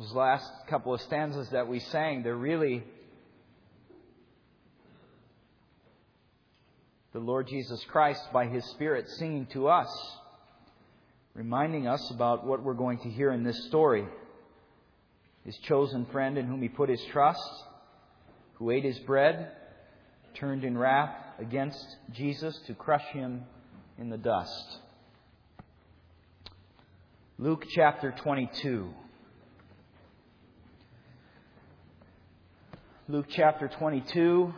Those last couple of stanzas that we sang, they're really the Lord Jesus Christ by His Spirit singing to us, reminding us about what we're going to hear in this story. His chosen friend in whom He put His trust, who ate His bread, turned in wrath against Jesus to crush Him in the dust. Luke chapter 22. Luke chapter 22.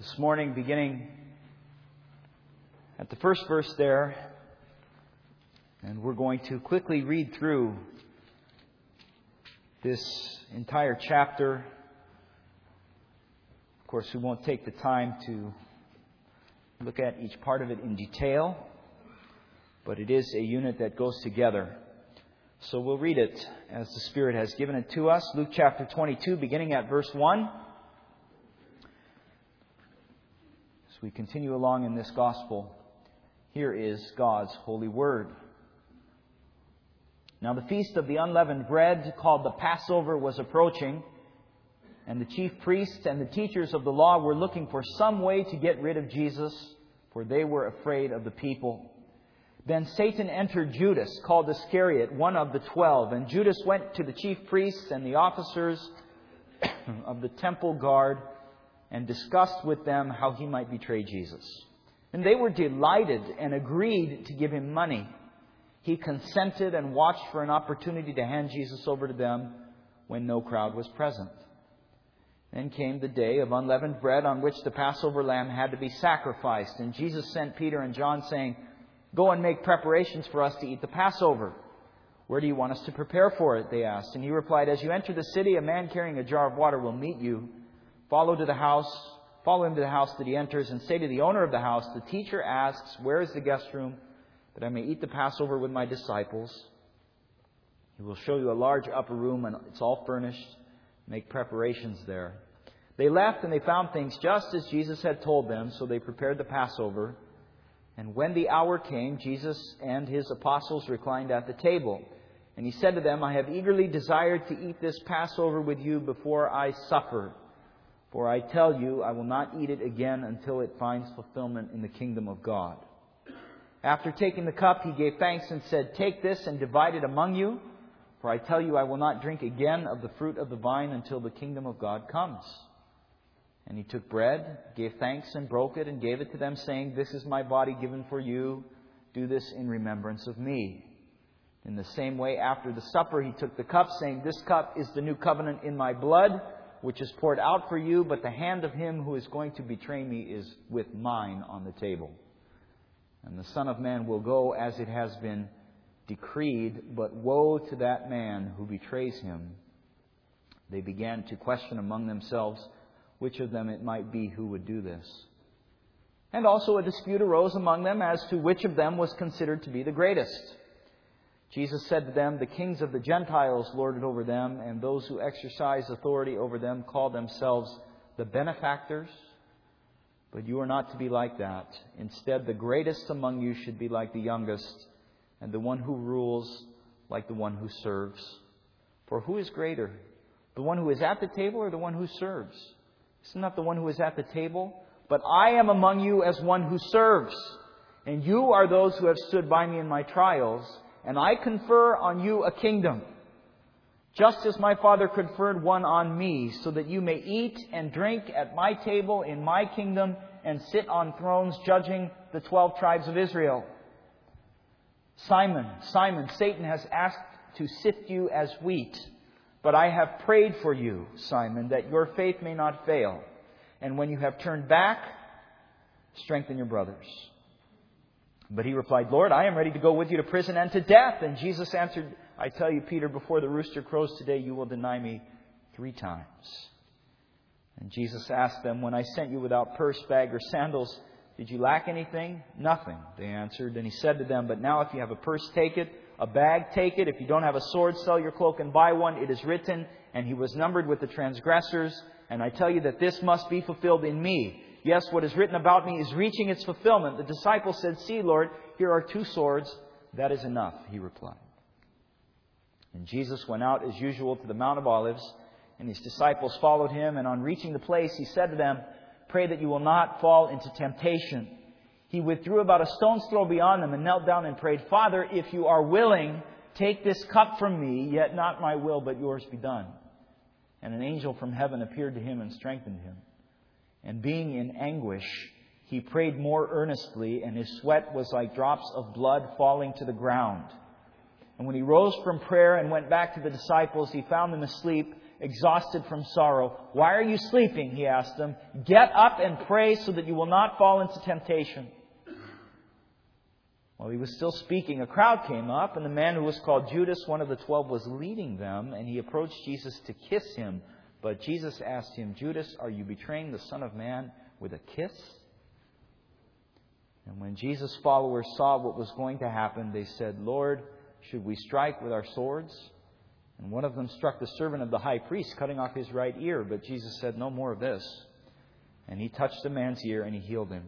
This morning, beginning at the first verse there, and we're going to quickly read through this entire chapter. Of course, we won't take the time to look at each part of it in detail, but it is a unit that goes together. So we'll read it as the Spirit has given it to us. Luke chapter 22, beginning at verse 1. As we continue along in this gospel, here is God's holy word. Now, the feast of the unleavened bread, called the Passover, was approaching, and the chief priests and the teachers of the law were looking for some way to get rid of Jesus, for they were afraid of the people. Then Satan entered Judas, called Iscariot, one of the twelve. And Judas went to the chief priests and the officers of the temple guard and discussed with them how he might betray Jesus. And they were delighted and agreed to give him money. He consented and watched for an opportunity to hand Jesus over to them when no crowd was present. Then came the day of unleavened bread on which the Passover lamb had to be sacrificed. And Jesus sent Peter and John, saying, Go and make preparations for us to eat the Passover. Where do you want us to prepare for it? They asked. And he replied, As you enter the city, a man carrying a jar of water will meet you. Follow to the house, follow him to the house that he enters, and say to the owner of the house, The teacher asks, Where is the guest room, that I may eat the Passover with my disciples? He will show you a large upper room, and it's all furnished. Make preparations there. They left, and they found things just as Jesus had told them, so they prepared the Passover. And when the hour came, Jesus and his apostles reclined at the table. And he said to them, I have eagerly desired to eat this Passover with you before I suffer. For I tell you, I will not eat it again until it finds fulfillment in the kingdom of God. After taking the cup, he gave thanks and said, Take this and divide it among you. For I tell you, I will not drink again of the fruit of the vine until the kingdom of God comes. And he took bread, gave thanks, and broke it, and gave it to them, saying, This is my body given for you. Do this in remembrance of me. In the same way, after the supper, he took the cup, saying, This cup is the new covenant in my blood, which is poured out for you, but the hand of him who is going to betray me is with mine on the table. And the Son of Man will go as it has been decreed, but woe to that man who betrays him. They began to question among themselves which of them it might be who would do this. And also a dispute arose among them as to which of them was considered to be the greatest. Jesus said to them, The kings of the Gentiles lord it over them, and those who exercise authority over them call themselves the benefactors. But you are not to be like that. Instead, the greatest among you should be like the youngest, and the one who rules like the one who serves. For who is greater, the one who is at the table or the one who serves? Is not the one who is at the table? But I am among you as one who serves. And you are those who have stood by me in my trials. And I confer on you a kingdom. Just as my Father conferred one on me, so that you may eat and drink at my table in my kingdom and sit on thrones judging the twelve tribes of Israel. Simon, Simon, Satan has asked to sift you as wheat. But I have prayed for you, Simon, that your faith may not fail. And when you have turned back, strengthen your brothers. But he replied, Lord, I am ready to go with you to prison and to death. And Jesus answered, I tell you, Peter, before the rooster crows today, you will deny me three times. And Jesus asked them, When I sent you without purse, bag, or sandals, did you lack anything? Nothing, they answered. And he said to them, But now if you have a purse, take it a bag, take it. If you don't have a sword, sell your cloak and buy one. It is written, and he was numbered with the transgressors. And I tell you that this must be fulfilled in me. Yes, what is written about me is reaching its fulfillment. The disciples said, See, Lord, here are two swords. That is enough, he replied. And Jesus went out as usual to the Mount of Olives, and his disciples followed him. And on reaching the place, he said to them, Pray that you will not fall into temptation. He withdrew about a stone's throw beyond them and knelt down and prayed, Father, if you are willing, take this cup from me, yet not my will, but yours be done. And an angel from heaven appeared to him and strengthened him. And being in anguish, he prayed more earnestly, and his sweat was like drops of blood falling to the ground. And when he rose from prayer and went back to the disciples, he found them asleep, exhausted from sorrow. Why are you sleeping? He asked them. Get up and pray so that you will not fall into temptation. While he was still speaking, a crowd came up, and the man who was called Judas, one of the twelve, was leading them, and he approached Jesus to kiss him. But Jesus asked him, Judas, are you betraying the Son of Man with a kiss? And when Jesus' followers saw what was going to happen, they said, Lord, should we strike with our swords? And one of them struck the servant of the high priest, cutting off his right ear. But Jesus said, No more of this. And he touched the man's ear and he healed him.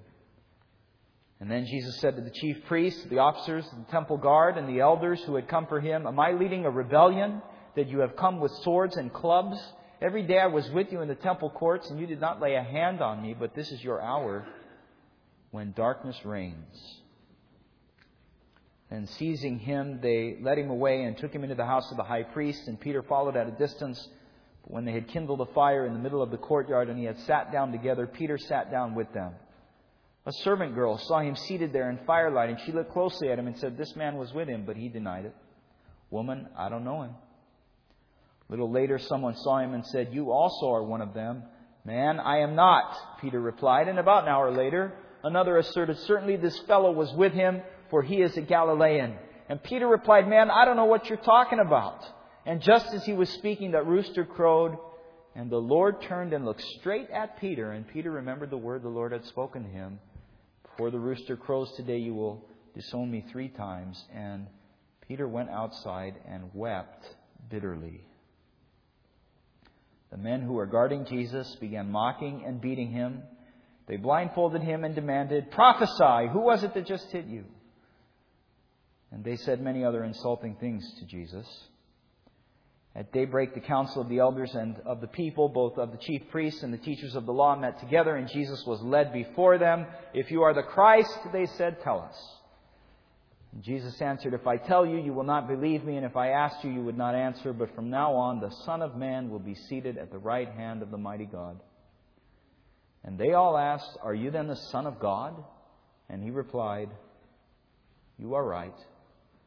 And then Jesus said to the chief priests, the officers, the temple guard, and the elders who had come for him, Am I leading a rebellion that you have come with swords and clubs? Every day I was with you in the temple courts, and you did not lay a hand on me, but this is your hour when darkness reigns. And seizing him, they led him away and took him into the house of the high priest. And Peter followed at a distance. But when they had kindled a fire in the middle of the courtyard and he had sat down together, Peter sat down with them. A servant girl saw him seated there in firelight, and she looked closely at him and said, This man was with him, but he denied it. Woman, I don't know him. A little later, someone saw him and said, You also are one of them. Man, I am not, Peter replied. And about an hour later, another asserted, Certainly this fellow was with him for he is a Galilean. And Peter replied, Man, I don't know what you're talking about. And just as he was speaking, that rooster crowed, and the Lord turned and looked straight at Peter. And Peter remembered the word the Lord had spoken to him Before the rooster crows today, you will disown me three times. And Peter went outside and wept bitterly. The men who were guarding Jesus began mocking and beating him. They blindfolded him and demanded, Prophesy! Who was it that just hit you? And they said many other insulting things to Jesus. At daybreak, the council of the elders and of the people, both of the chief priests and the teachers of the law, met together, and Jesus was led before them. If you are the Christ, they said, tell us. And Jesus answered, If I tell you, you will not believe me, and if I asked you, you would not answer. But from now on, the Son of Man will be seated at the right hand of the mighty God. And they all asked, Are you then the Son of God? And he replied, You are right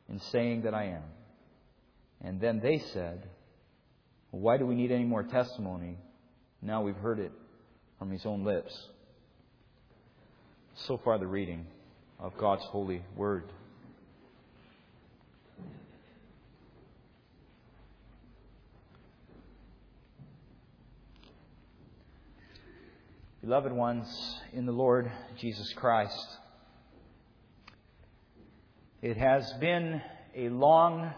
in saying that I am. And then they said, Why do we need any more testimony? Now we've heard it from his own lips. So far, the reading of God's holy word. Beloved ones in the Lord Jesus Christ, it has been a long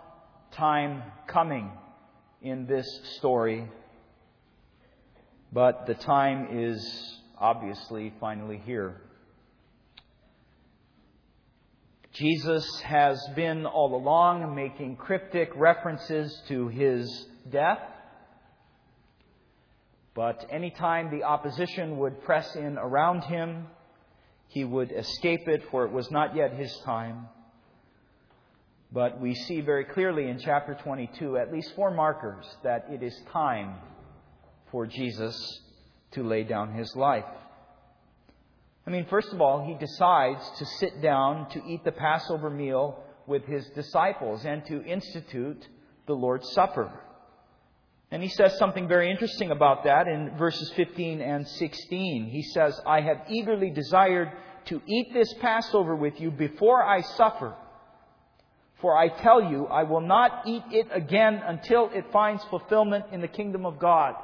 time coming in this story, but the time is obviously finally here. Jesus has been all along making cryptic references to his death. But anytime the opposition would press in around him, he would escape it, for it was not yet his time. But we see very clearly in chapter 22 at least four markers that it is time for Jesus to lay down his life. I mean, first of all, he decides to sit down to eat the Passover meal with his disciples and to institute the Lord's Supper. And he says something very interesting about that in verses 15 and 16. He says, I have eagerly desired to eat this Passover with you before I suffer. For I tell you, I will not eat it again until it finds fulfillment in the kingdom of God.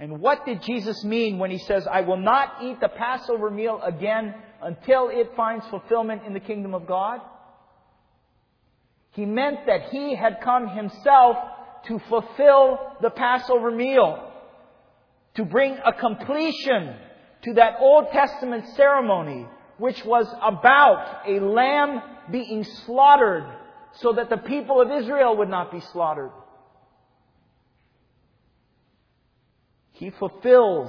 And what did Jesus mean when he says, I will not eat the Passover meal again until it finds fulfillment in the kingdom of God? He meant that he had come himself to fulfill the Passover meal, to bring a completion to that Old Testament ceremony, which was about a lamb being slaughtered so that the people of Israel would not be slaughtered. He fulfills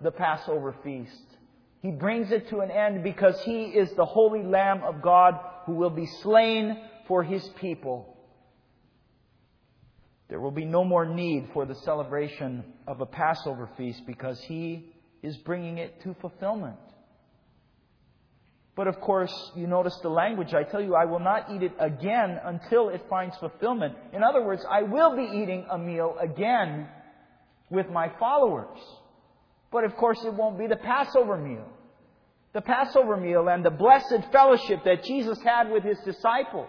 the Passover feast. He brings it to an end because He is the holy Lamb of God who will be slain for His people. There will be no more need for the celebration of a Passover feast because He is bringing it to fulfillment. But of course, you notice the language. I tell you, I will not eat it again until it finds fulfillment. In other words, I will be eating a meal again with my followers. But of course, it won't be the Passover meal. The Passover meal and the blessed fellowship that Jesus had with his disciples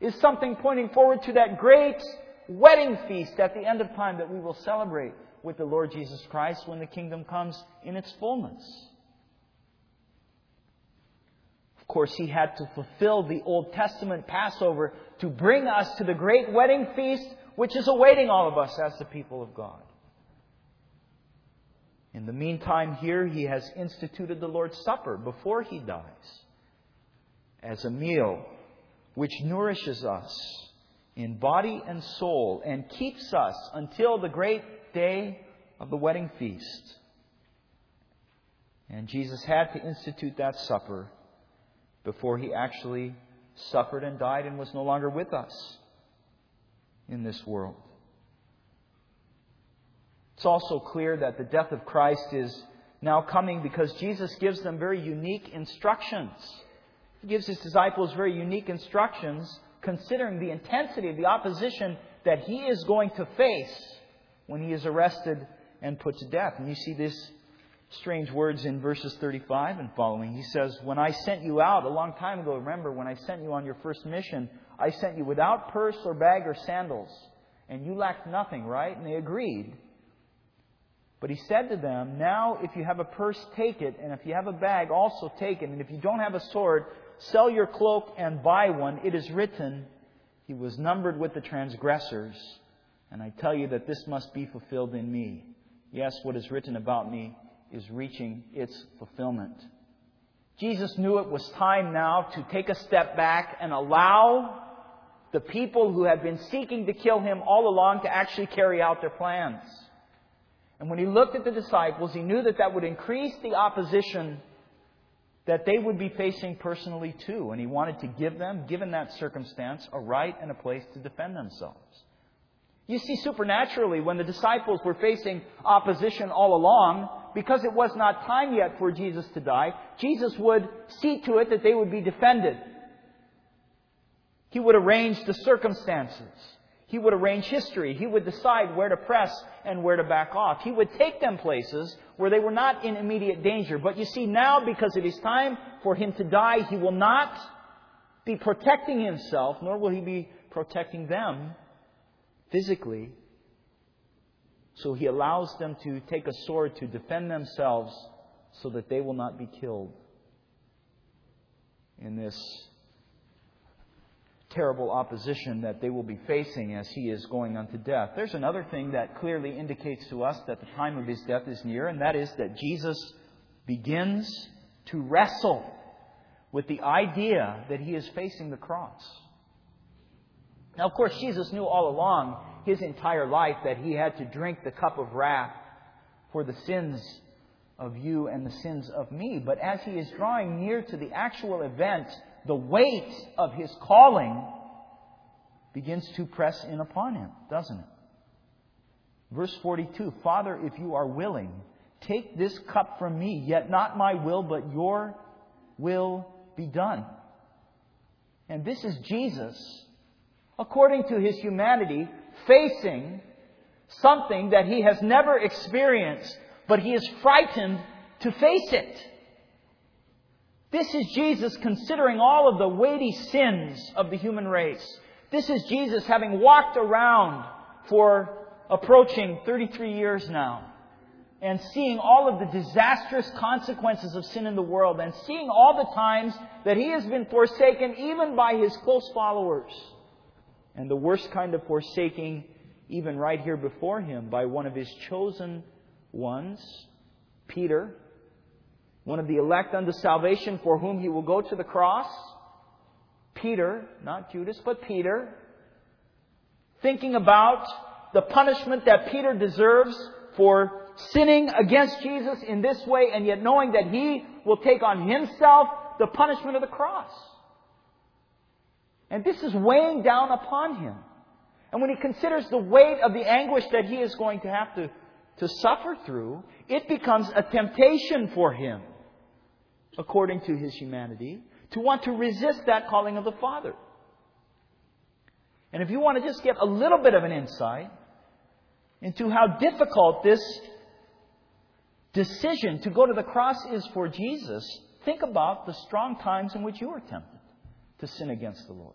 is something pointing forward to that great wedding feast at the end of time that we will celebrate with the Lord Jesus Christ when the kingdom comes in its fullness. Of course, he had to fulfill the Old Testament Passover to bring us to the great wedding feast which is awaiting all of us as the people of God. In the meantime, here he has instituted the Lord's Supper before he dies as a meal which nourishes us in body and soul and keeps us until the great day of the wedding feast. And Jesus had to institute that supper before he actually suffered and died and was no longer with us in this world. It's also clear that the death of Christ is now coming because Jesus gives them very unique instructions. He gives his disciples very unique instructions considering the intensity of the opposition that he is going to face when he is arrested and put to death. And you see these strange words in verses 35 and following. He says, When I sent you out a long time ago, remember, when I sent you on your first mission, I sent you without purse or bag or sandals. And you lacked nothing, right? And they agreed. But he said to them, Now if you have a purse, take it, and if you have a bag, also take it. And if you don't have a sword, sell your cloak and buy one. It is written, He was numbered with the transgressors. And I tell you that this must be fulfilled in me. Yes, what is written about me is reaching its fulfillment. Jesus knew it was time now to take a step back and allow the people who had been seeking to kill him all along to actually carry out their plans. And when he looked at the disciples, he knew that that would increase the opposition that they would be facing personally too. And he wanted to give them, given that circumstance, a right and a place to defend themselves. You see, supernaturally, when the disciples were facing opposition all along, because it was not time yet for Jesus to die, Jesus would see to it that they would be defended. He would arrange the circumstances. He would arrange history. He would decide where to press and where to back off. He would take them places where they were not in immediate danger. But you see, now, because it is time for him to die, he will not be protecting himself, nor will he be protecting them physically. So he allows them to take a sword to defend themselves so that they will not be killed in this terrible opposition that they will be facing as he is going unto death. There's another thing that clearly indicates to us that the time of his death is near, and that is that Jesus begins to wrestle with the idea that he is facing the cross. Now, of course, Jesus knew all along his entire life that he had to drink the cup of wrath for the sins of you and the sins of me. But as he is drawing near to the actual event the weight of his calling begins to press in upon him, doesn't it? Verse 42 Father, if you are willing, take this cup from me, yet not my will, but your will be done. And this is Jesus, according to his humanity, facing something that he has never experienced, but he is frightened to face it. This is Jesus considering all of the weighty sins of the human race. This is Jesus having walked around for approaching 33 years now and seeing all of the disastrous consequences of sin in the world and seeing all the times that he has been forsaken even by his close followers. And the worst kind of forsaking, even right here before him, by one of his chosen ones, Peter, one of the elect unto salvation for whom he will go to the cross. Peter, not Judas, but Peter, thinking about the punishment that Peter deserves for sinning against Jesus in this way and yet knowing that he will take on himself the punishment of the cross. And this is weighing down upon him. And when he considers the weight of the anguish that he is going to have to, to suffer through, it becomes a temptation for him, according to his humanity, to want to resist that calling of the Father. And if you want to just get a little bit of an insight into how difficult this decision to go to the cross is for Jesus, think about the strong times in which you were tempted to sin against the Lord.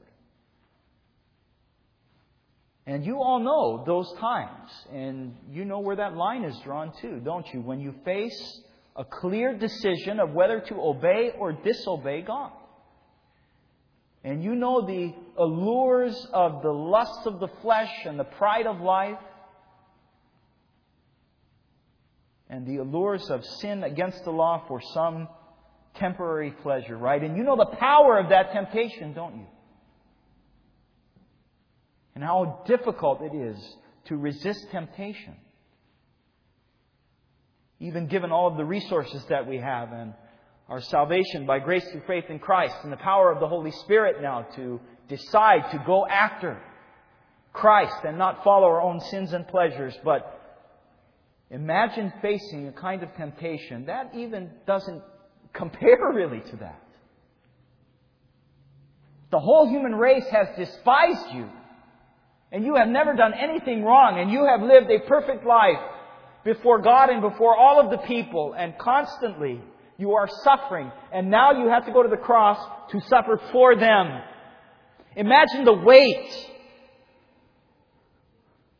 And you all know those times, and you know where that line is drawn too, don't you? When you face a clear decision of whether to obey or disobey God. And you know the allures of the lusts of the flesh and the pride of life, and the allures of sin against the law for some temporary pleasure, right? And you know the power of that temptation, don't you? And how difficult it is to resist temptation. Even given all of the resources that we have and our salvation by grace through faith in Christ and the power of the Holy Spirit now to decide to go after Christ and not follow our own sins and pleasures, but imagine facing a kind of temptation that even doesn't compare really to that. The whole human race has despised you. And you have never done anything wrong. And you have lived a perfect life before God and before all of the people. And constantly you are suffering. And now you have to go to the cross to suffer for them. Imagine the weight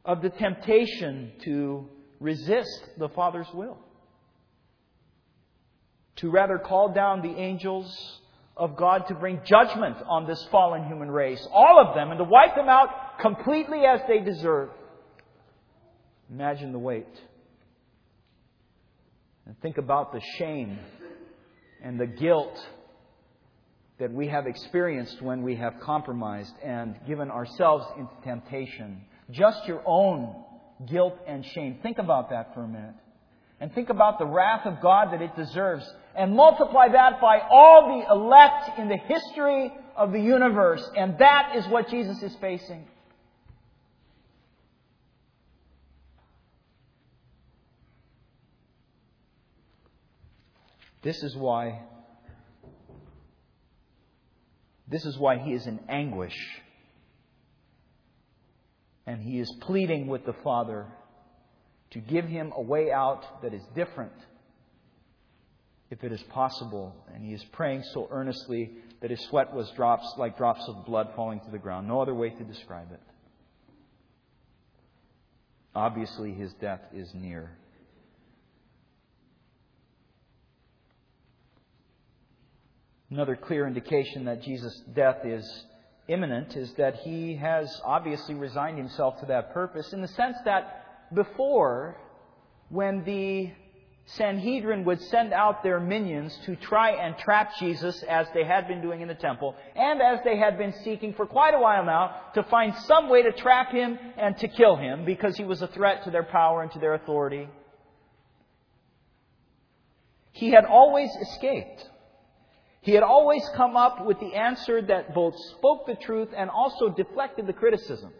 of the temptation to resist the Father's will to rather call down the angels of God to bring judgment on this fallen human race, all of them, and to wipe them out completely as they deserve. Imagine the weight. And think about the shame and the guilt that we have experienced when we have compromised and given ourselves into temptation. Just your own guilt and shame. Think about that for a minute and think about the wrath of God that it deserves and multiply that by all the elect in the history of the universe. And that is what Jesus is facing. This is why this is why he is in anguish. And he is pleading with the Father to give him a way out that is different, if it is possible. And he is praying so earnestly that his sweat was drops like drops of blood falling to the ground. No other way to describe it. Obviously, his death is near. Another clear indication that Jesus' death is imminent is that he has obviously resigned himself to that purpose in the sense that before, when the Sanhedrin would send out their minions to try and trap Jesus as they had been doing in the temple, and as they had been seeking for quite a while now to find some way to trap him and to kill him because he was a threat to their power and to their authority. He had always escaped. He had always come up with the answer that both spoke the truth and also deflected the criticism.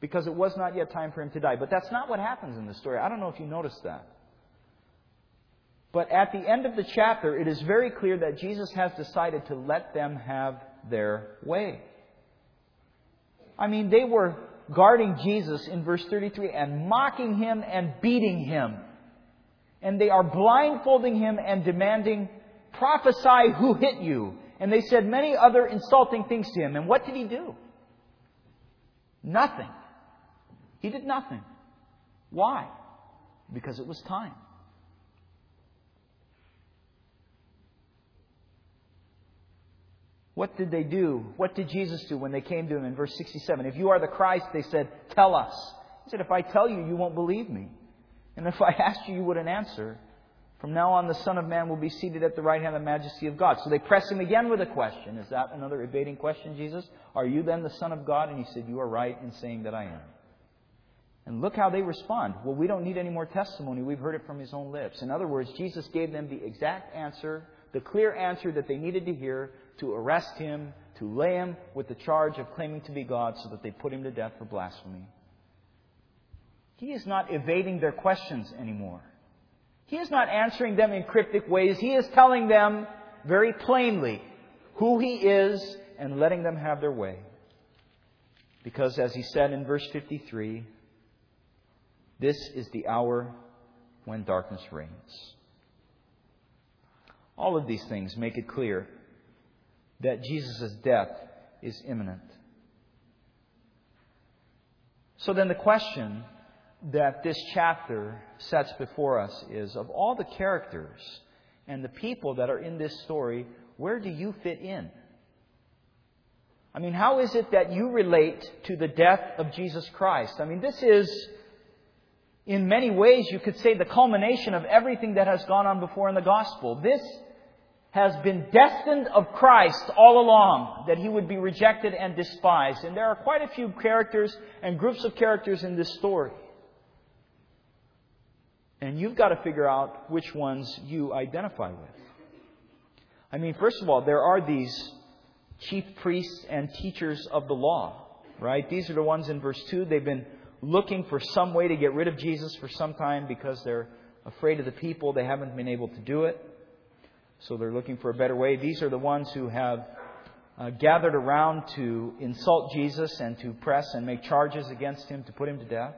Because it was not yet time for him to die. But that's not what happens in the story. I don't know if you noticed that. But at the end of the chapter, it is very clear that Jesus has decided to let them have their way. I mean, they were guarding Jesus in verse 33 and mocking him and beating him. And they are blindfolding him and demanding, prophesy who hit you. And they said many other insulting things to him. And what did he do? Nothing. He did nothing. Why? Because it was time. What did they do? What did Jesus do when they came to him in verse 67? If you are the Christ, they said, tell us. He said, if I tell you, you won't believe me. And if I asked you, you wouldn't answer. From now on, the Son of Man will be seated at the right hand of the majesty of God. So they press him again with a question. Is that another evading question, Jesus? Are you then the Son of God? And he said, You are right in saying that I am. And look how they respond. Well, we don't need any more testimony. We've heard it from his own lips. In other words, Jesus gave them the exact answer, the clear answer that they needed to hear to arrest him, to lay him with the charge of claiming to be God so that they put him to death for blasphemy. He is not evading their questions anymore. He is not answering them in cryptic ways. He is telling them very plainly who He is and letting them have their way. Because, as He said in verse 53, this is the hour when darkness reigns. All of these things make it clear that Jesus' death is imminent. So then the question that this chapter sets before us is of all the characters and the people that are in this story, where do you fit in? I mean, how is it that you relate to the death of Jesus Christ? I mean, this is, in many ways, you could say the culmination of everything that has gone on before in the gospel. This has been destined of Christ all along, that he would be rejected and despised. And there are quite a few characters and groups of characters in this story. And you've got to figure out which ones you identify with. I mean, first of all, there are these chief priests and teachers of the law, right? These are the ones in verse 2. They've been looking for some way to get rid of Jesus for some time because they're afraid of the people. They haven't been able to do it. So they're looking for a better way. These are the ones who have uh, gathered around to insult Jesus and to press and make charges against him to put him to death.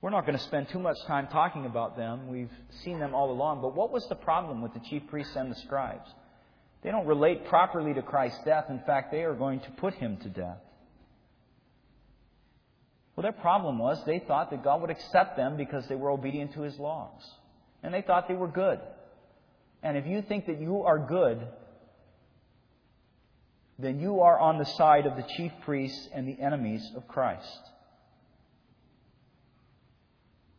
We're not going to spend too much time talking about them. We've seen them all along. But what was the problem with the chief priests and the scribes? They don't relate properly to Christ's death. In fact, they are going to put him to death. Well, their problem was they thought that God would accept them because they were obedient to his laws. And they thought they were good. And if you think that you are good, then you are on the side of the chief priests and the enemies of Christ.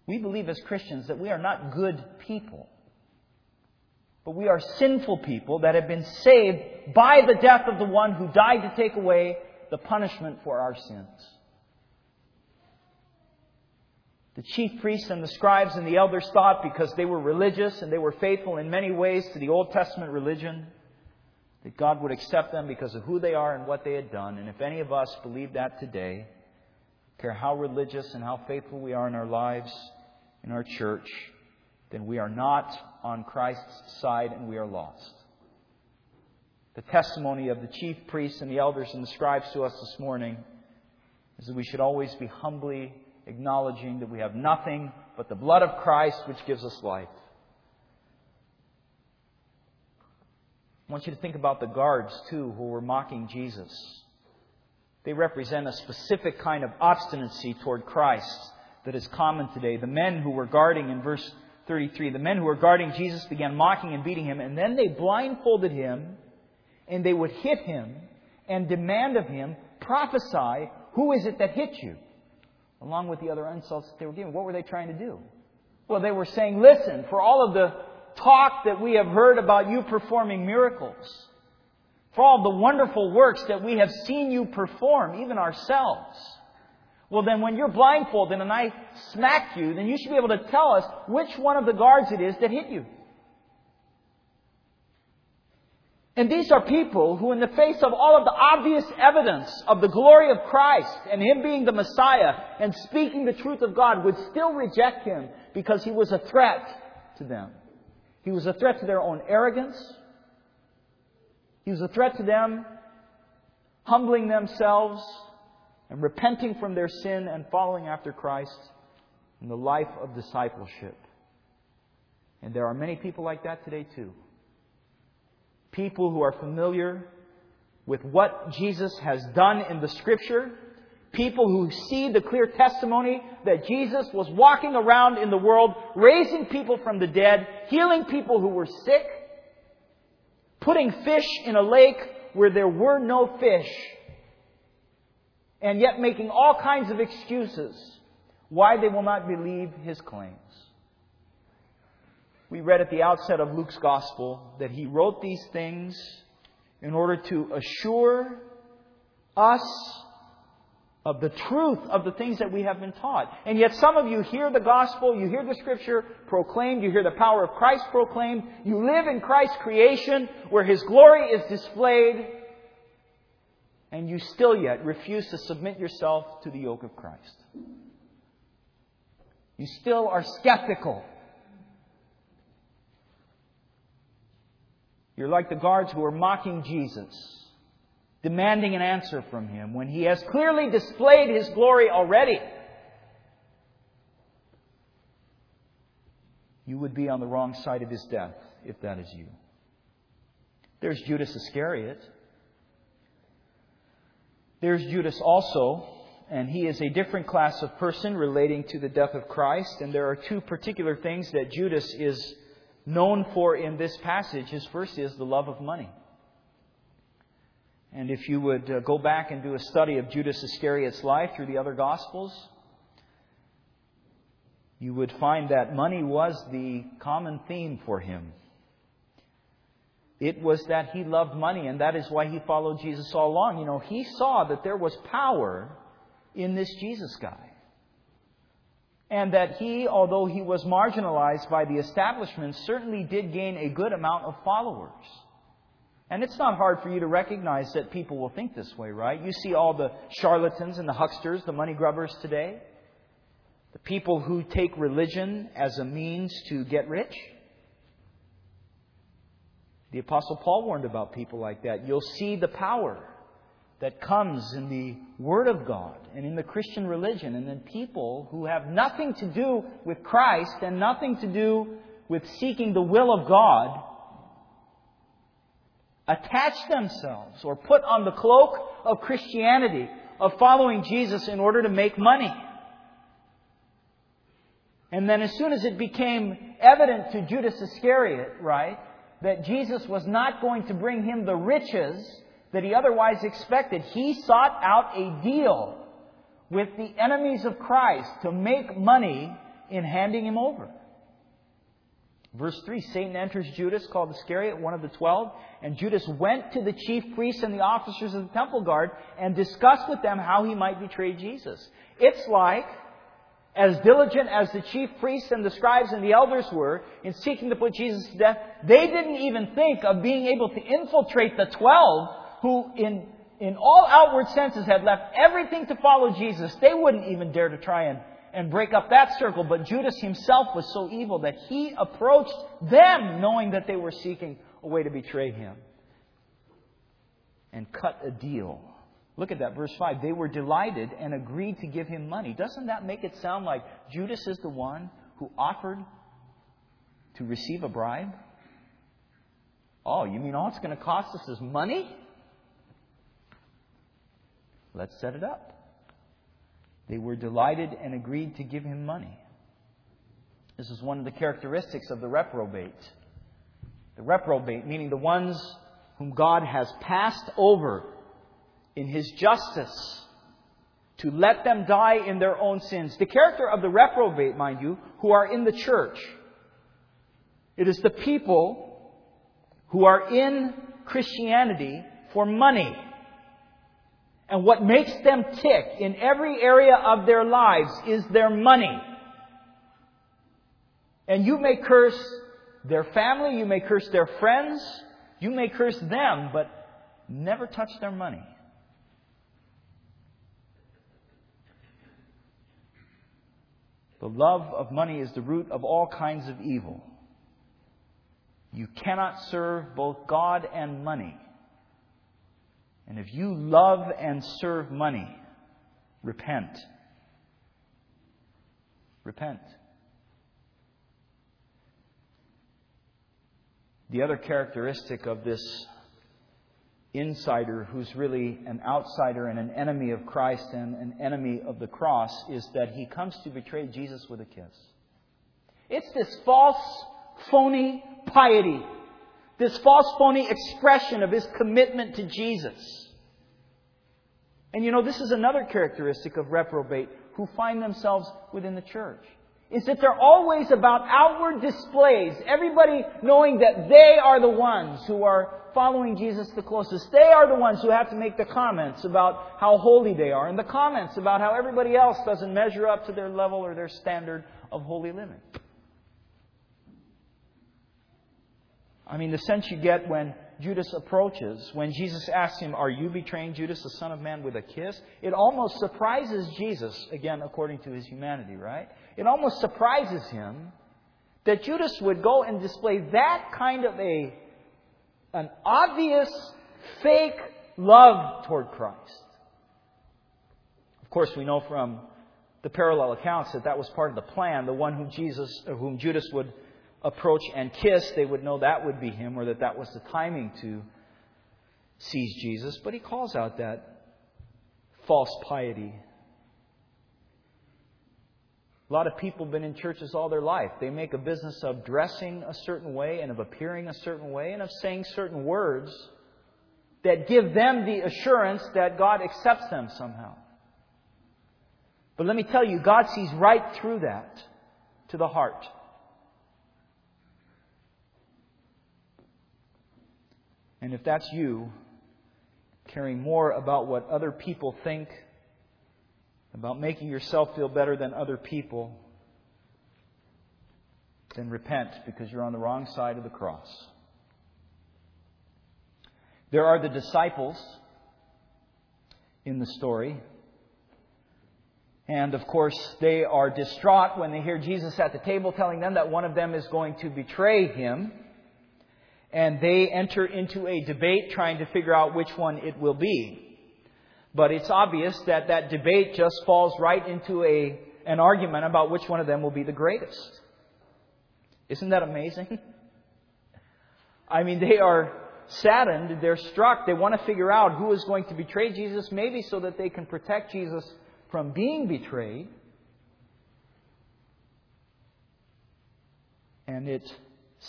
We believe as Christians that we are not good people, but we are sinful people that have been saved by the death of the one who died to take away the punishment for our sins. The chief priests and the scribes and the elders thought because they were religious and they were faithful in many ways to the Old Testament religion that God would accept them because of who they are and what they had done. And if any of us believe that today, care how religious and how faithful we are in our lives, in our church, then we are not on Christ's side and we are lost. The testimony of the chief priests and the elders and the scribes to us this morning is that we should always be humbly acknowledging that we have nothing but the blood of Christ which gives us life. I want you to think about the guards, too, who were mocking Jesus. They represent a specific kind of obstinacy toward Christ that is common today. The men who were guarding in verse 33, the men who were guarding Jesus began mocking and beating him, and then they blindfolded him, and they would hit him and demand of him, prophesy, who is it that hit you? Along with the other insults that they were giving. What were they trying to do? Well, they were saying, listen, for all of the talk that we have heard about you performing miracles, for all the wonderful works that we have seen you perform, even ourselves. Well, then when you're blindfolded and I smack you, then you should be able to tell us which one of the guards it is that hit you. And these are people who, in the face of all of the obvious evidence of the glory of Christ and Him being the Messiah and speaking the truth of God, would still reject Him because He was a threat to them. He was a threat to their own arrogance. He was a threat to them humbling themselves and repenting from their sin and following after Christ in the life of discipleship. And there are many people like that today too. People who are familiar with what Jesus has done in the Scripture. People who see the clear testimony that Jesus was walking around in the world, raising people from the dead, healing people who were sick, putting fish in a lake where there were no fish, and yet making all kinds of excuses why they will not believe his claims. We read at the outset of Luke's Gospel that he wrote these things in order to assure us of the truth of the things that we have been taught. And yet some of you hear the gospel, you hear the scripture proclaimed, you hear the power of Christ proclaimed, you live in Christ's creation where His glory is displayed, and you still yet refuse to submit yourself to the yoke of Christ. You still are skeptical. You're like the guards who are mocking Jesus demanding an answer from him when he has clearly displayed his glory already. You would be on the wrong side of his death if that is you. There's Judas Iscariot. There's Judas also, and he is a different class of person relating to the death of Christ. And there are two particular things that Judas is known for in this passage. His first is the love of money. And if you would uh, go back and do a study of Judas Iscariot's life through the other Gospels, you would find that money was the common theme for him. It was that he loved money, and that is why he followed Jesus all along. You know, he saw that there was power in this Jesus guy. And that he, although he was marginalized by the establishment, certainly did gain a good amount of followers. And it's not hard for you to recognize that people will think this way, right? You see all the charlatans and the hucksters, the money grubbers today, the people who take religion as a means to get rich. The Apostle Paul warned about people like that. You'll see the power that comes in the Word of God and in the Christian religion, and then people who have nothing to do with Christ and nothing to do with seeking the will of God attach themselves or put on the cloak of Christianity, of following Jesus in order to make money. And then as soon as it became evident to Judas Iscariot, right, that Jesus was not going to bring him the riches that he otherwise expected, he sought out a deal with the enemies of Christ to make money in handing him over. Verse 3 Satan enters Judas, called Iscariot, one of the twelve, and Judas went to the chief priests and the officers of the temple guard and discussed with them how he might betray Jesus. It's like, as diligent as the chief priests and the scribes and the elders were in seeking to put Jesus to death, they didn't even think of being able to infiltrate the twelve who, in, in all outward senses, had left everything to follow Jesus. They wouldn't even dare to try and and break up that circle. But Judas himself was so evil that he approached them knowing that they were seeking a way to betray him and cut a deal. Look at that, verse 5. They were delighted and agreed to give him money. Doesn't that make it sound like Judas is the one who offered to receive a bribe? Oh, you mean all it's going to cost us is money? Let's set it up. They were delighted and agreed to give him money. This is one of the characteristics of the reprobate. The reprobate, meaning the ones whom God has passed over in his justice to let them die in their own sins. The character of the reprobate, mind you, who are in the church. It is the people who are in Christianity for money. And what makes them tick in every area of their lives is their money. And you may curse their family, you may curse their friends, you may curse them, but never touch their money. The love of money is the root of all kinds of evil. You cannot serve both God and money. And if you love and serve money, repent. Repent. The other characteristic of this insider who's really an outsider and an enemy of Christ and an enemy of the cross is that he comes to betray Jesus with a kiss. It's this false, phony piety this false, phony expression of his commitment to Jesus. And you know, this is another characteristic of reprobate who find themselves within the church. is that they're always about outward displays. Everybody knowing that they are the ones who are following Jesus the closest. They are the ones who have to make the comments about how holy they are and the comments about how everybody else doesn't measure up to their level or their standard of holy living. I mean, the sense you get when Judas approaches, when Jesus asks him, Are you betraying Judas, the Son of Man, with a kiss? It almost surprises Jesus, again, according to his humanity, right? It almost surprises him that Judas would go and display that kind of a an obvious fake love toward Christ. Of course, we know from the parallel accounts that that was part of the plan. The one whom Jesus, whom Judas would approach and kiss, they would know that would be him, or that that was the timing to seize Jesus. But he calls out that false piety. A lot of people have been in churches all their life. They make a business of dressing a certain way and of appearing a certain way and of saying certain words that give them the assurance that God accepts them somehow. But let me tell you, God sees right through that to the heart. And if that's you, caring more about what other people think about making yourself feel better than other people, then repent because you're on the wrong side of the cross. There are the disciples in the story. And of course, they are distraught when they hear Jesus at the table telling them that one of them is going to betray him. And they enter into a debate trying to figure out which one it will be. But it's obvious that that debate just falls right into a, an argument about which one of them will be the greatest. Isn't that amazing? I mean, they are saddened, they're struck, they want to figure out who is going to betray Jesus, maybe so that they can protect Jesus from being betrayed. And it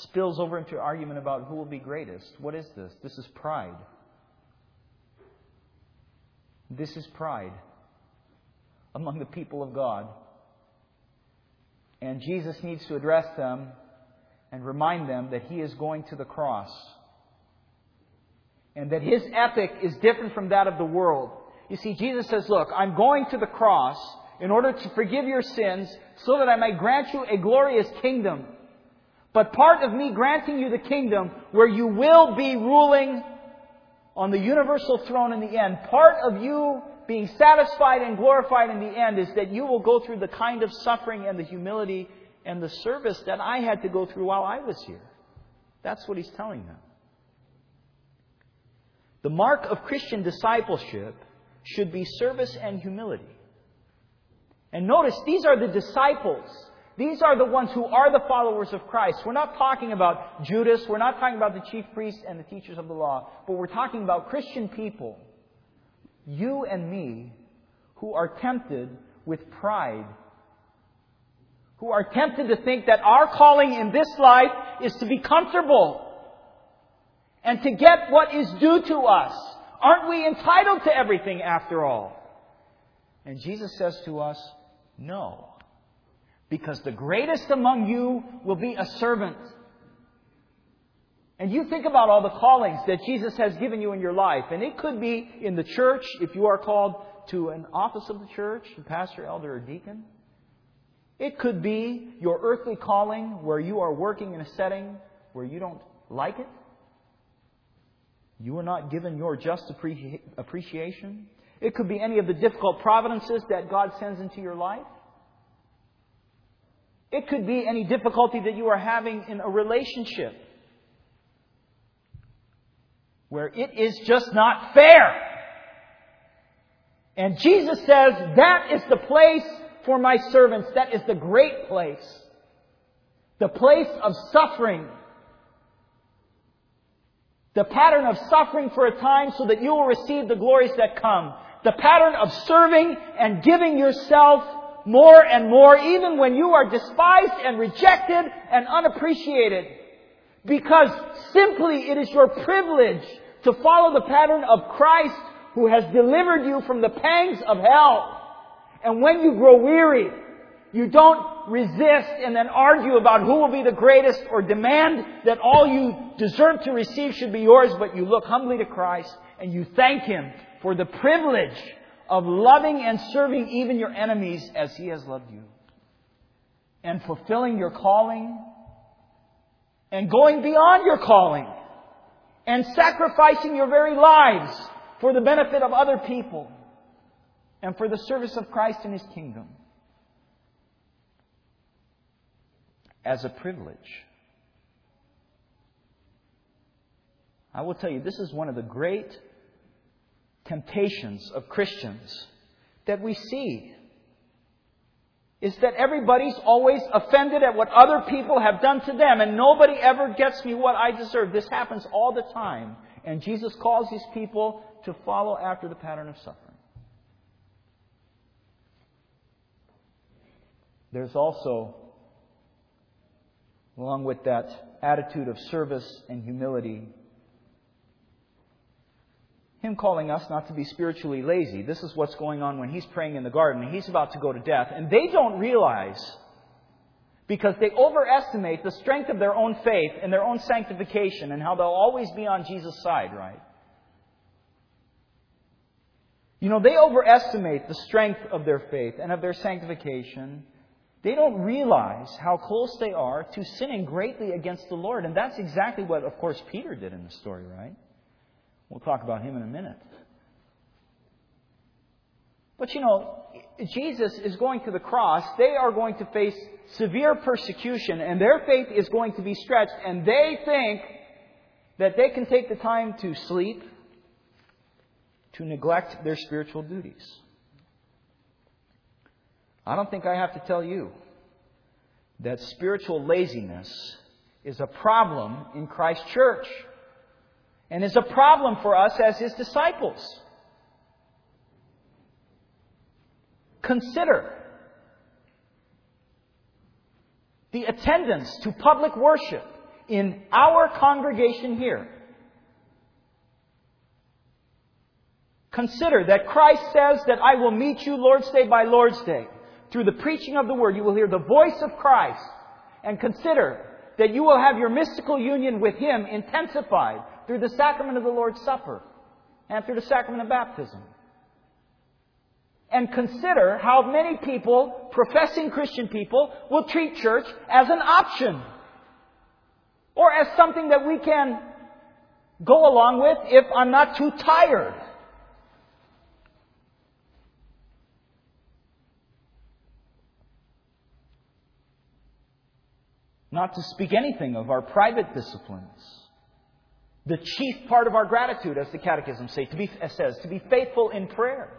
spills over into argument about who will be greatest. What is this? This is pride. This is pride among the people of God. And Jesus needs to address them and remind them that He is going to the cross. And that His epic is different from that of the world. You see, Jesus says, Look, I'm going to the cross in order to forgive your sins so that I may grant you a glorious kingdom. But part of me granting you the kingdom where you will be ruling on the universal throne in the end, part of you being satisfied and glorified in the end is that you will go through the kind of suffering and the humility and the service that I had to go through while I was here. That's what he's telling them. The mark of Christian discipleship should be service and humility. And notice, these are the disciples these are the ones who are the followers of Christ. We're not talking about Judas. We're not talking about the chief priests and the teachers of the law. But we're talking about Christian people, you and me, who are tempted with pride. Who are tempted to think that our calling in this life is to be comfortable and to get what is due to us. Aren't we entitled to everything after all? And Jesus says to us, no because the greatest among you will be a servant. And you think about all the callings that Jesus has given you in your life. And it could be in the church, if you are called to an office of the church, a pastor, elder, or deacon. It could be your earthly calling where you are working in a setting where you don't like it. You are not given your just appreciation. It could be any of the difficult providences that God sends into your life. It could be any difficulty that you are having in a relationship where it is just not fair. And Jesus says, that is the place for my servants. That is the great place. The place of suffering. The pattern of suffering for a time so that you will receive the glories that come. The pattern of serving and giving yourself more and more, even when you are despised and rejected and unappreciated. Because simply it is your privilege to follow the pattern of Christ who has delivered you from the pangs of hell. And when you grow weary, You don't resist and then argue about who will be the greatest or demand that all you deserve to receive should be yours, but you look humbly to Christ and you thank Him for the privilege of loving and serving even your enemies as He has loved you. And fulfilling your calling and going beyond your calling and sacrificing your very lives for the benefit of other people and for the service of Christ and His kingdom. As a privilege. I will tell you, this is one of the great temptations of Christians that we see is that everybody's always offended at what other people have done to them, and nobody ever gets me what I deserve. This happens all the time. And Jesus calls these people to follow after the pattern of suffering. There's also, along with that attitude of service and humility, him calling us not to be spiritually lazy. This is what's going on when he's praying in the garden. And he's about to go to death. And they don't realize, because they overestimate the strength of their own faith and their own sanctification and how they'll always be on Jesus' side, right? You know, they overestimate the strength of their faith and of their sanctification. They don't realize how close they are to sinning greatly against the Lord. And that's exactly what, of course, Peter did in the story, right? We'll talk about him in a minute. But you know, Jesus is going to the cross. They are going to face severe persecution, and their faith is going to be stretched, and they think that they can take the time to sleep, to neglect their spiritual duties. I don't think I have to tell you that spiritual laziness is a problem in Christ's church and is a problem for us as his disciples. Consider the attendance to public worship in our congregation here. Consider that Christ says that I will meet you Lord's Day by Lord's Day. Through the preaching of the Word, you will hear the voice of Christ. And consider that you will have your mystical union with Him intensified through the sacrament of the Lord's Supper and through the sacrament of baptism. And consider how many people, professing Christian people, will treat church as an option or as something that we can go along with if I'm not too tired. Not to speak anything of our private disciplines the chief part of our gratitude, as the Catechism say, to be, says, to be faithful in prayer.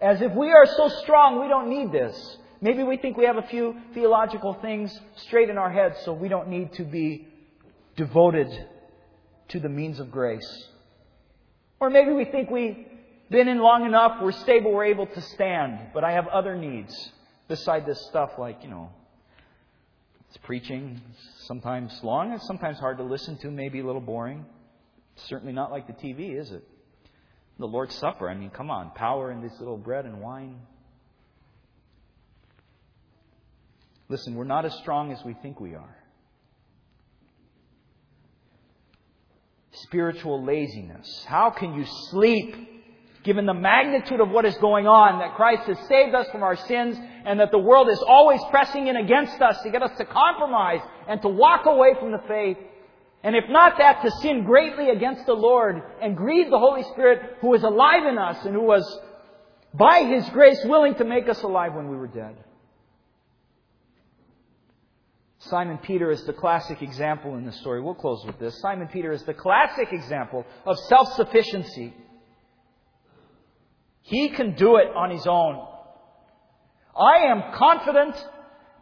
As if we are so strong, we don't need this. Maybe we think we have a few theological things straight in our heads, so we don't need to be devoted to the means of grace. Or maybe we think we've been in long enough, we're stable, we're able to stand, but I have other needs beside this stuff like, you know, it's preaching, sometimes long, it's sometimes hard to listen to, maybe a little boring. Certainly not like the TV, is it? The Lord's Supper, I mean, come on, power in this little bread and wine. Listen, we're not as strong as we think we are. Spiritual laziness. How can you sleep given the magnitude of what is going on, that Christ has saved us from our sins, and that the world is always pressing in against us to get us to compromise and to walk away from the faith. And if not that, to sin greatly against the Lord and grieve the Holy Spirit who is alive in us and who was, by His grace, willing to make us alive when we were dead. Simon Peter is the classic example in this story. We'll close with this. Simon Peter is the classic example of self sufficiency. He can do it on his own. I am confident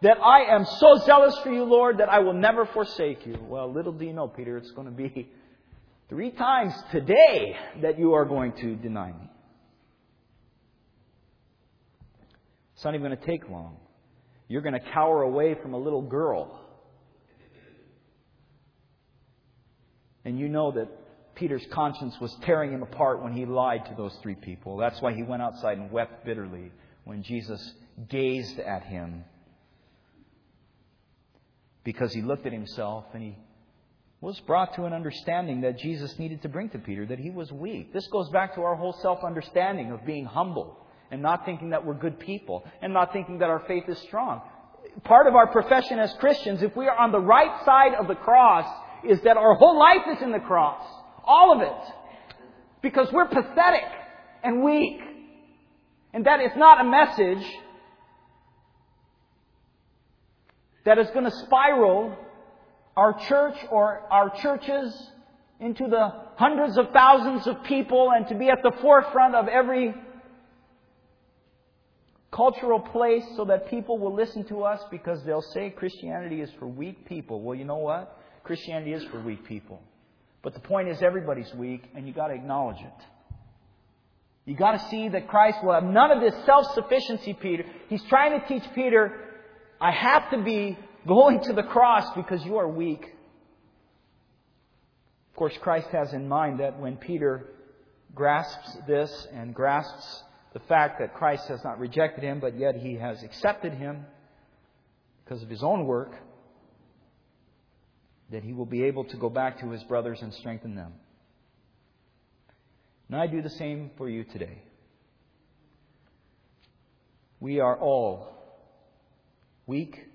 that I am so zealous for you, Lord, that I will never forsake you. Well, little do you know, Peter, it's going to be three times today that you are going to deny me. It's not even going to take long. You're going to cower away from a little girl. And you know that Peter's conscience was tearing him apart when he lied to those three people. That's why he went outside and wept bitterly when Jesus gazed at him because he looked at himself and he was brought to an understanding that Jesus needed to bring to Peter that he was weak. This goes back to our whole self understanding of being humble and not thinking that we're good people and not thinking that our faith is strong. Part of our profession as Christians, if we are on the right side of the cross, is that our whole life is in the cross. All of it. Because we're pathetic and weak. And that is not a message that is going to spiral our church or our churches into the hundreds of thousands of people and to be at the forefront of every cultural place so that people will listen to us because they'll say Christianity is for weak people. Well, you know what? Christianity is for weak people. But the point is everybody's weak and you got to acknowledge it. You got to see that Christ will have none of this self-sufficiency, Peter. He's trying to teach Peter, I have to be going to the cross because you are weak. Of course, Christ has in mind that when Peter grasps this and grasps the fact that Christ has not rejected him, but yet he has accepted him because of his own work, that he will be able to go back to his brothers and strengthen them. And I do the same for you today. We are all weak.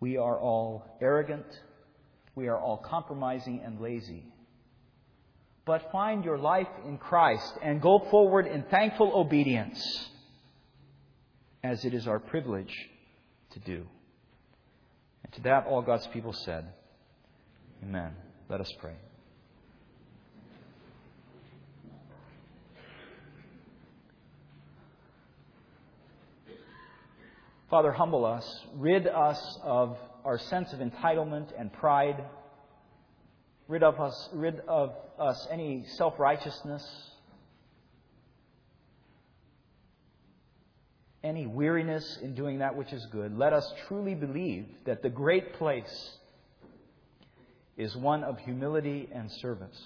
We are all arrogant. We are all compromising and lazy. But find your life in Christ and go forward in thankful obedience, as it is our privilege to do. To that, all God's people said, Amen. Let us pray. Father, humble us, rid us of our sense of entitlement and pride, rid of us, rid of us any self righteousness, any weariness in doing that which is good. Let us truly believe that the great place is one of humility and service,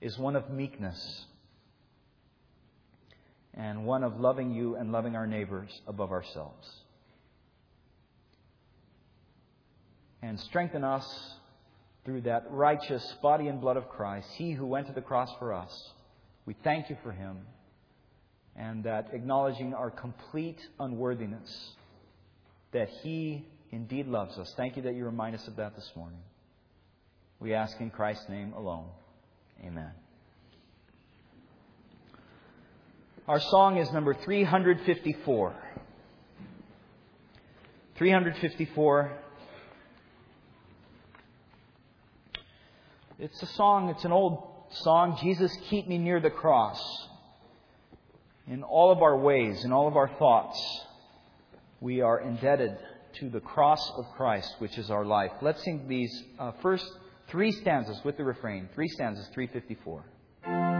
is one of meekness and one of loving you and loving our neighbors above ourselves. And strengthen us through that righteous body and blood of Christ, He who went to the cross for us. We thank you for Him, and that acknowledging our complete unworthiness, that He indeed loves us. Thank you that you remind us of that this morning. We ask in Christ's name alone. Amen. Our song is number 354. 354. It's a song, it's an old song, Jesus, keep me near the cross. In all of our ways, in all of our thoughts, we are indebted to the cross of Christ, which is our life. Let's sing these uh, first three stanzas with the refrain. Three stanzas, 354.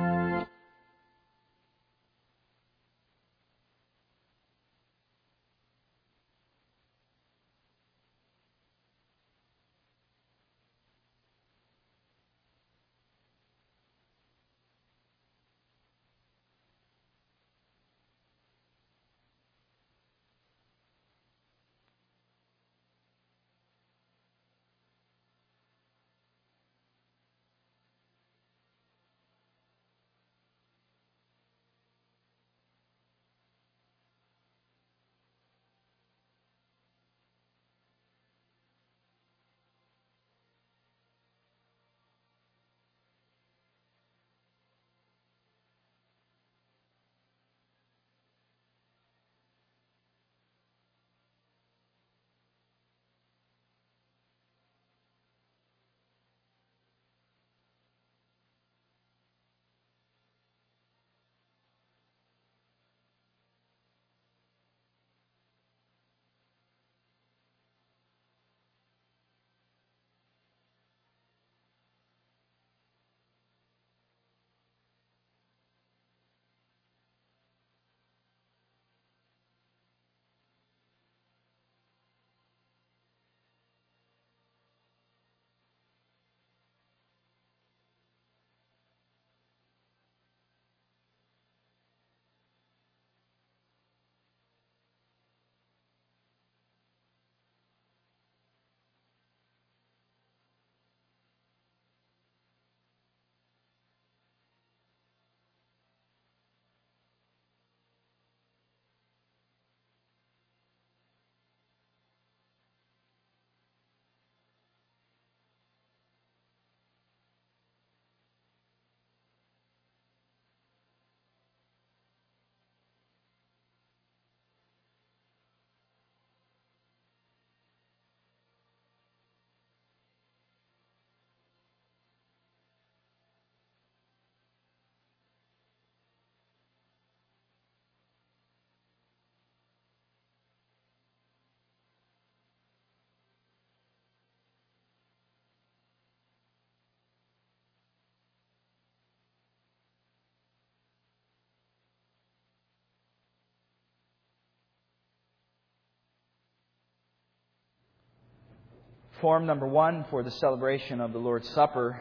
Form number one for the celebration of the Lord's Supper.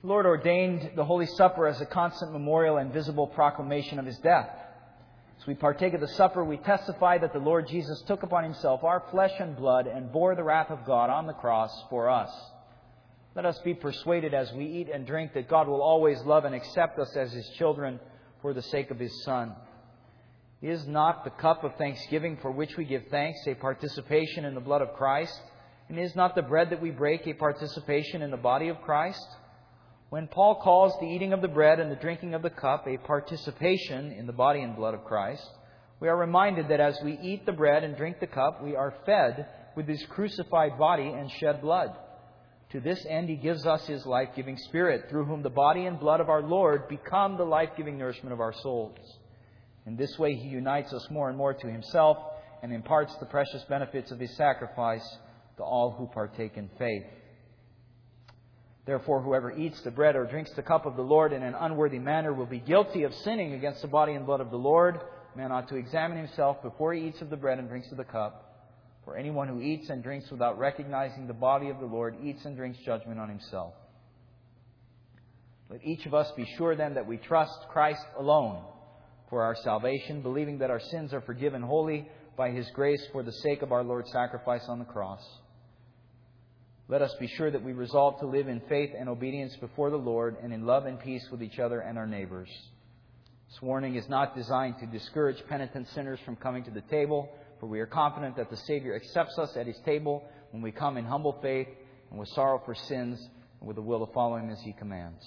The Lord ordained the Holy Supper as a constant memorial and visible proclamation of His death. As we partake of the supper, we testify that the Lord Jesus took upon Himself our flesh and blood and bore the wrath of God on the cross for us. Let us be persuaded as we eat and drink that God will always love and accept us as His children for the sake of His Son. Is not the cup of thanksgiving for which we give thanks a participation in the blood of Christ? And is not the bread that we break a participation in the body of Christ? When Paul calls the eating of the bread and the drinking of the cup a participation in the body and blood of Christ, we are reminded that as we eat the bread and drink the cup, we are fed with his crucified body and shed blood. To this end, he gives us his life giving Spirit, through whom the body and blood of our Lord become the life giving nourishment of our souls. In this way, he unites us more and more to himself and imparts the precious benefits of his sacrifice to all who partake in faith. Therefore, whoever eats the bread or drinks the cup of the Lord in an unworthy manner will be guilty of sinning against the body and blood of the Lord. Man ought to examine himself before he eats of the bread and drinks of the cup. For anyone who eats and drinks without recognizing the body of the Lord eats and drinks judgment on himself. Let each of us be sure then that we trust Christ alone for our salvation, believing that our sins are forgiven wholly by His grace for the sake of our Lord's sacrifice on the cross. Let us be sure that we resolve to live in faith and obedience before the Lord and in love and peace with each other and our neighbors. This warning is not designed to discourage penitent sinners from coming to the table, for we are confident that the Savior accepts us at His table when we come in humble faith and with sorrow for sins and with the will to follow Him as He commands.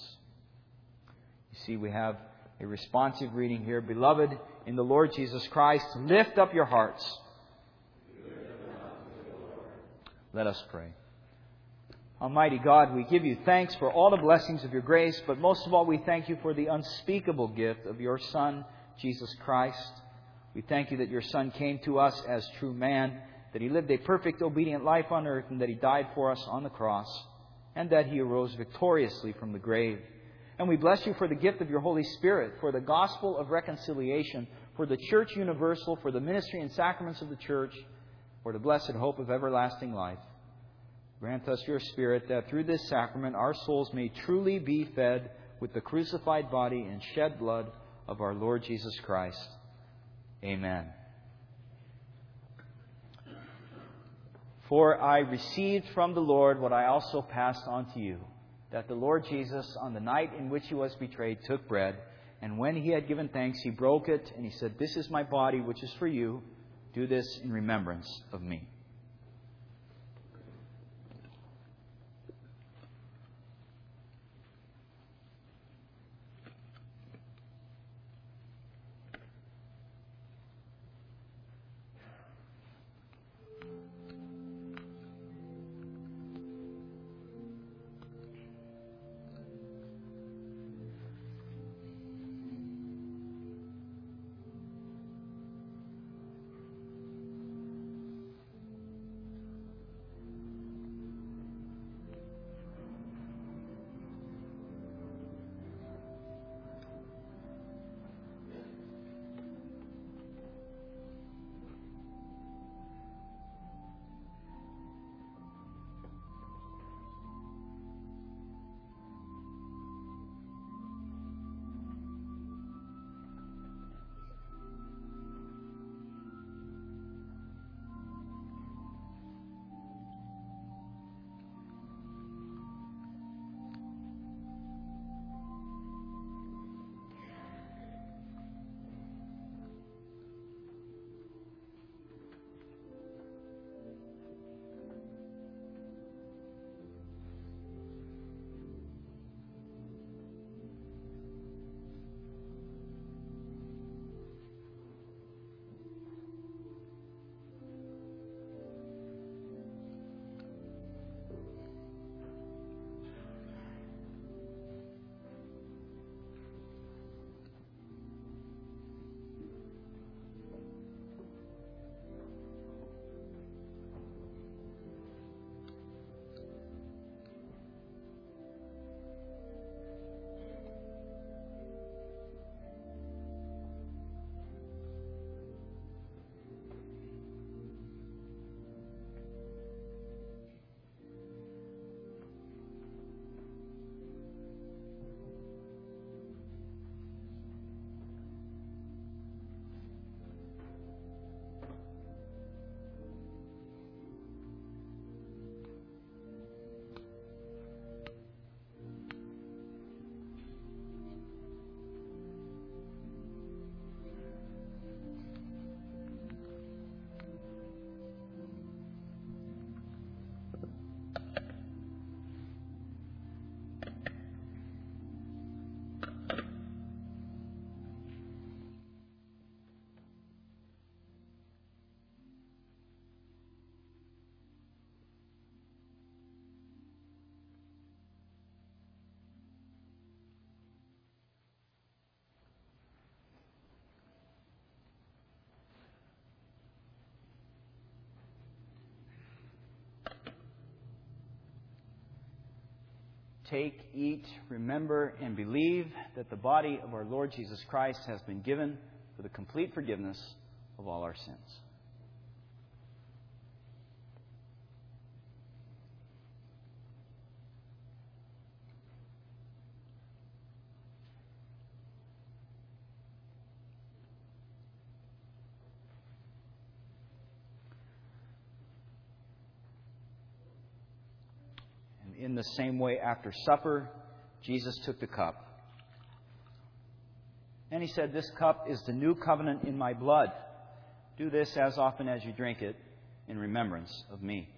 You see, we have a responsive reading here. Beloved, in the Lord Jesus Christ, lift up your hearts. Let us pray. Almighty God, we give you thanks for all the blessings of your grace, but most of all, we thank you for the unspeakable gift of your Son, Jesus Christ. We thank you that your Son came to us as true man, that he lived a perfect, obedient life on earth, and that he died for us on the cross, and that he arose victoriously from the grave. And we bless you for the gift of your Holy Spirit, for the gospel of reconciliation, for the church universal, for the ministry and sacraments of the church, for the blessed hope of everlasting life. Grant us your Spirit that through this sacrament our souls may truly be fed with the crucified body and shed blood of our Lord Jesus Christ. Amen. For I received from the Lord what I also passed on to you that the Lord Jesus, on the night in which he was betrayed, took bread, and when he had given thanks, he broke it, and he said, This is my body, which is for you. Do this in remembrance of me. Take, eat, remember, and believe that the body of our Lord Jesus Christ has been given for the complete forgiveness of all our sins. in the same way, after supper, Jesus took the cup. And he said, This cup is the new covenant in my blood. Do this as often as you drink it in remembrance of me.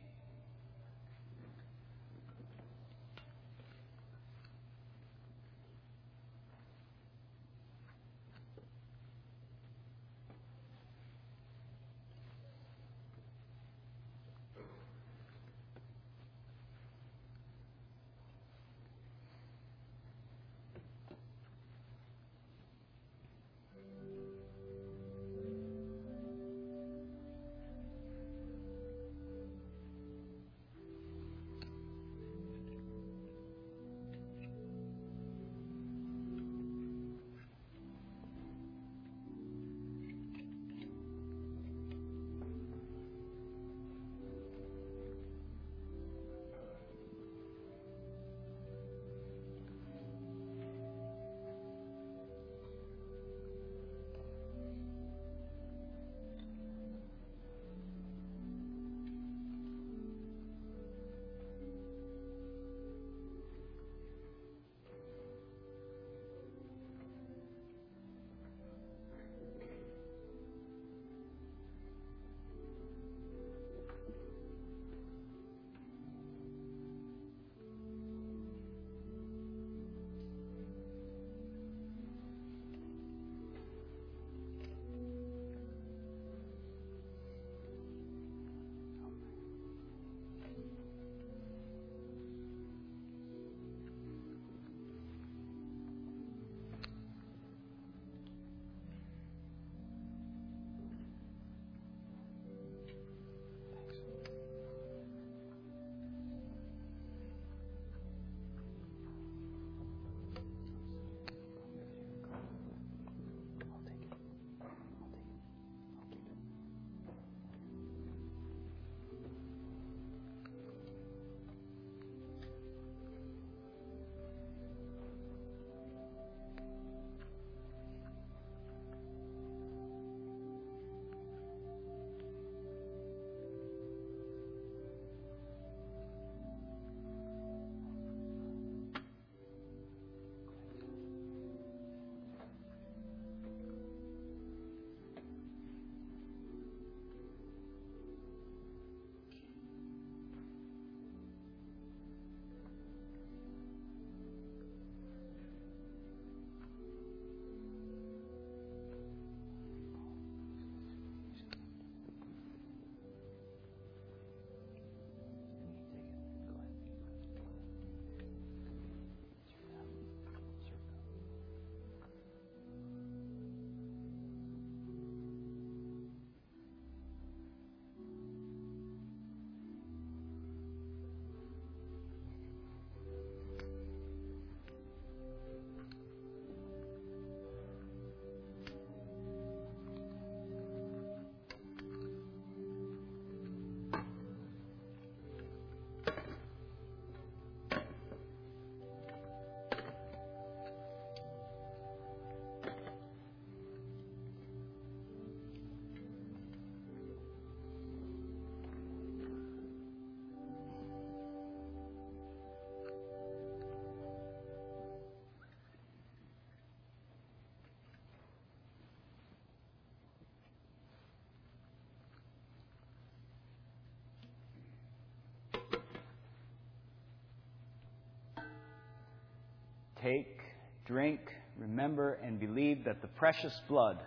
Take, drink, remember, and believe that the precious blood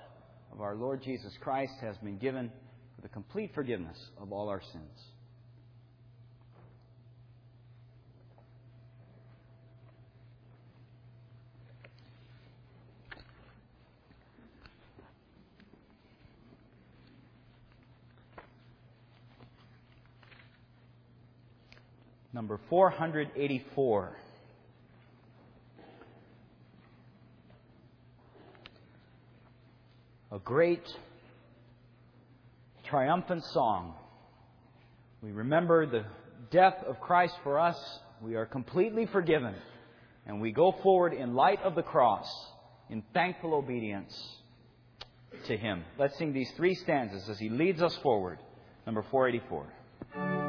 of our Lord Jesus Christ has been given for the complete forgiveness of all our sins. Number 484. a great triumphant song. We remember the death of Christ for us. We are completely forgiven. And we go forward in light of the cross in thankful obedience to Him. Let's sing these three stanzas as He leads us forward. Number 484.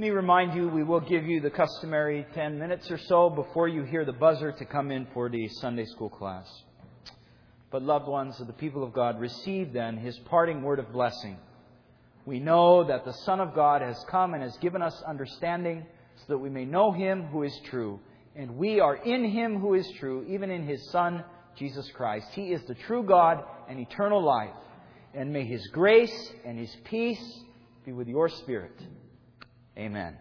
Let me remind you, we will give you the customary 10 minutes or so before you hear the buzzer to come in for the Sunday school class. But, loved ones of the people of God, receive then his parting word of blessing. We know that the Son of God has come and has given us understanding so that we may know him who is true. And we are in him who is true, even in his Son, Jesus Christ. He is the true God and eternal life. And may his grace and his peace be with your spirit. Amen.